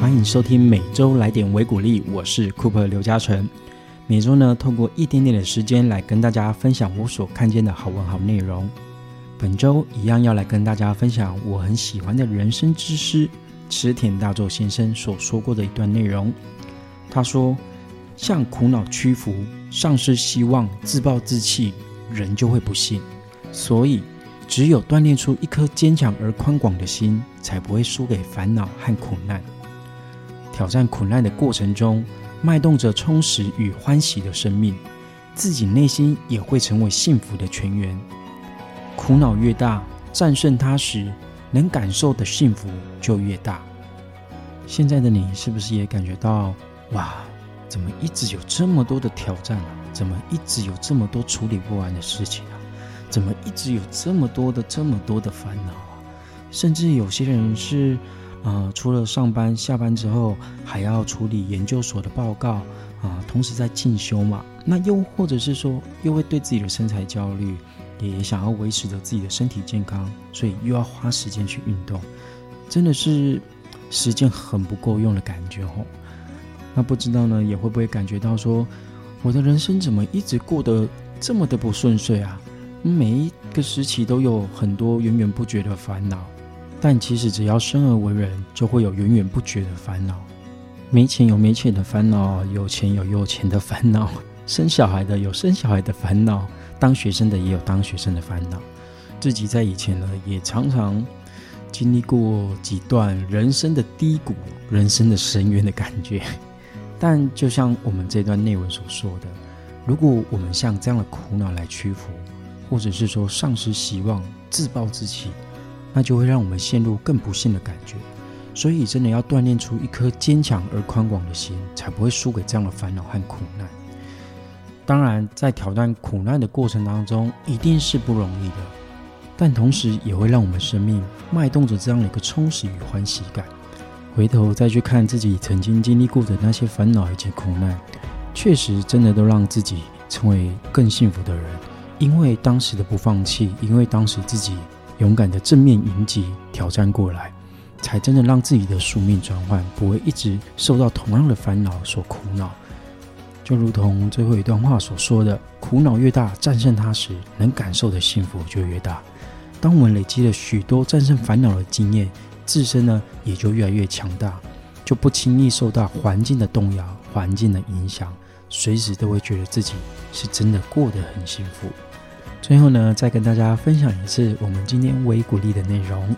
欢迎收听每周来点维鼓励，我是 Cooper 刘嘉诚。每周呢，透过一点点的时间来跟大家分享我所看见的好文好内容。本周一样要来跟大家分享我很喜欢的人生之师池田大作先生所说过的一段内容。他说：“向苦恼屈服，丧失希望，自暴自弃，人就会不幸。所以，只有锻炼出一颗坚强而宽广的心，才不会输给烦恼和苦难。挑战苦难的过程中，脉动着充实与欢喜的生命，自己内心也会成为幸福的泉源。”苦恼越大，战胜它时，能感受的幸福就越大。现在的你是不是也感觉到，哇，怎么一直有这么多的挑战啊？怎么一直有这么多处理不完的事情啊？怎么一直有这么多的这么多的烦恼啊？甚至有些人是，呃，除了上班下班之后，还要处理研究所的报告啊，同时在进修嘛。那又或者是说，又会对自己的身材焦虑。也想要维持着自己的身体健康，所以又要花时间去运动，真的是时间很不够用的感觉哦。那不知道呢，也会不会感觉到说，我的人生怎么一直过得这么的不顺遂啊？每一个时期都有很多源源不绝的烦恼，但其实只要生而为人，就会有源源不绝的烦恼。没钱有没钱的烦恼，有钱有有钱的烦恼，生小孩的有生小孩的烦恼。当学生的也有当学生的烦恼，自己在以前呢也常常经历过几段人生的低谷、人生的深渊的感觉。但就像我们这段内文所说的，如果我们向这样的苦恼来屈服，或者是说丧失希望、自暴自弃，那就会让我们陷入更不幸的感觉。所以，真的要锻炼出一颗坚强而宽广的心，才不会输给这样的烦恼和苦难。当然，在挑战苦难的过程当中，一定是不容易的，但同时也会让我们生命脉动着这样的一个充实与欢喜感。回头再去看自己曾经经历过的那些烦恼以及苦难，确实真的都让自己成为更幸福的人。因为当时的不放弃，因为当时自己勇敢的正面迎击挑战过来，才真的让自己的宿命转换，不会一直受到同样的烦恼所苦恼。就如同最后一段话所说的：“苦恼越大，战胜它时，能感受的幸福就越大。当我们累积了许多战胜烦恼的经验，自身呢也就越来越强大，就不轻易受到环境的动摇、环境的影响，随时都会觉得自己是真的过得很幸福。”最后呢，再跟大家分享一次我们今天微鼓励的内容：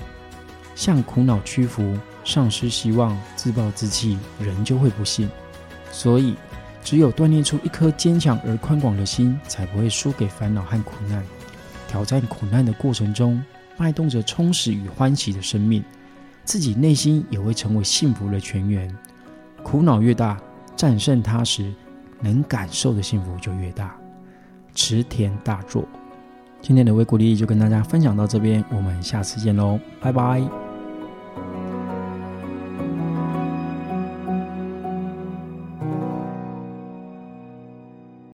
向苦恼屈服，丧失希望，自暴自弃，人就会不幸。所以。只有锻炼出一颗坚强而宽广的心，才不会输给烦恼和苦难。挑战苦难的过程中，脉动着充实与欢喜的生命，自己内心也会成为幸福的泉源。苦恼越大，战胜它时，能感受的幸福就越大。池田大作，今天的微鼓励就跟大家分享到这边，我们下次见喽，拜拜。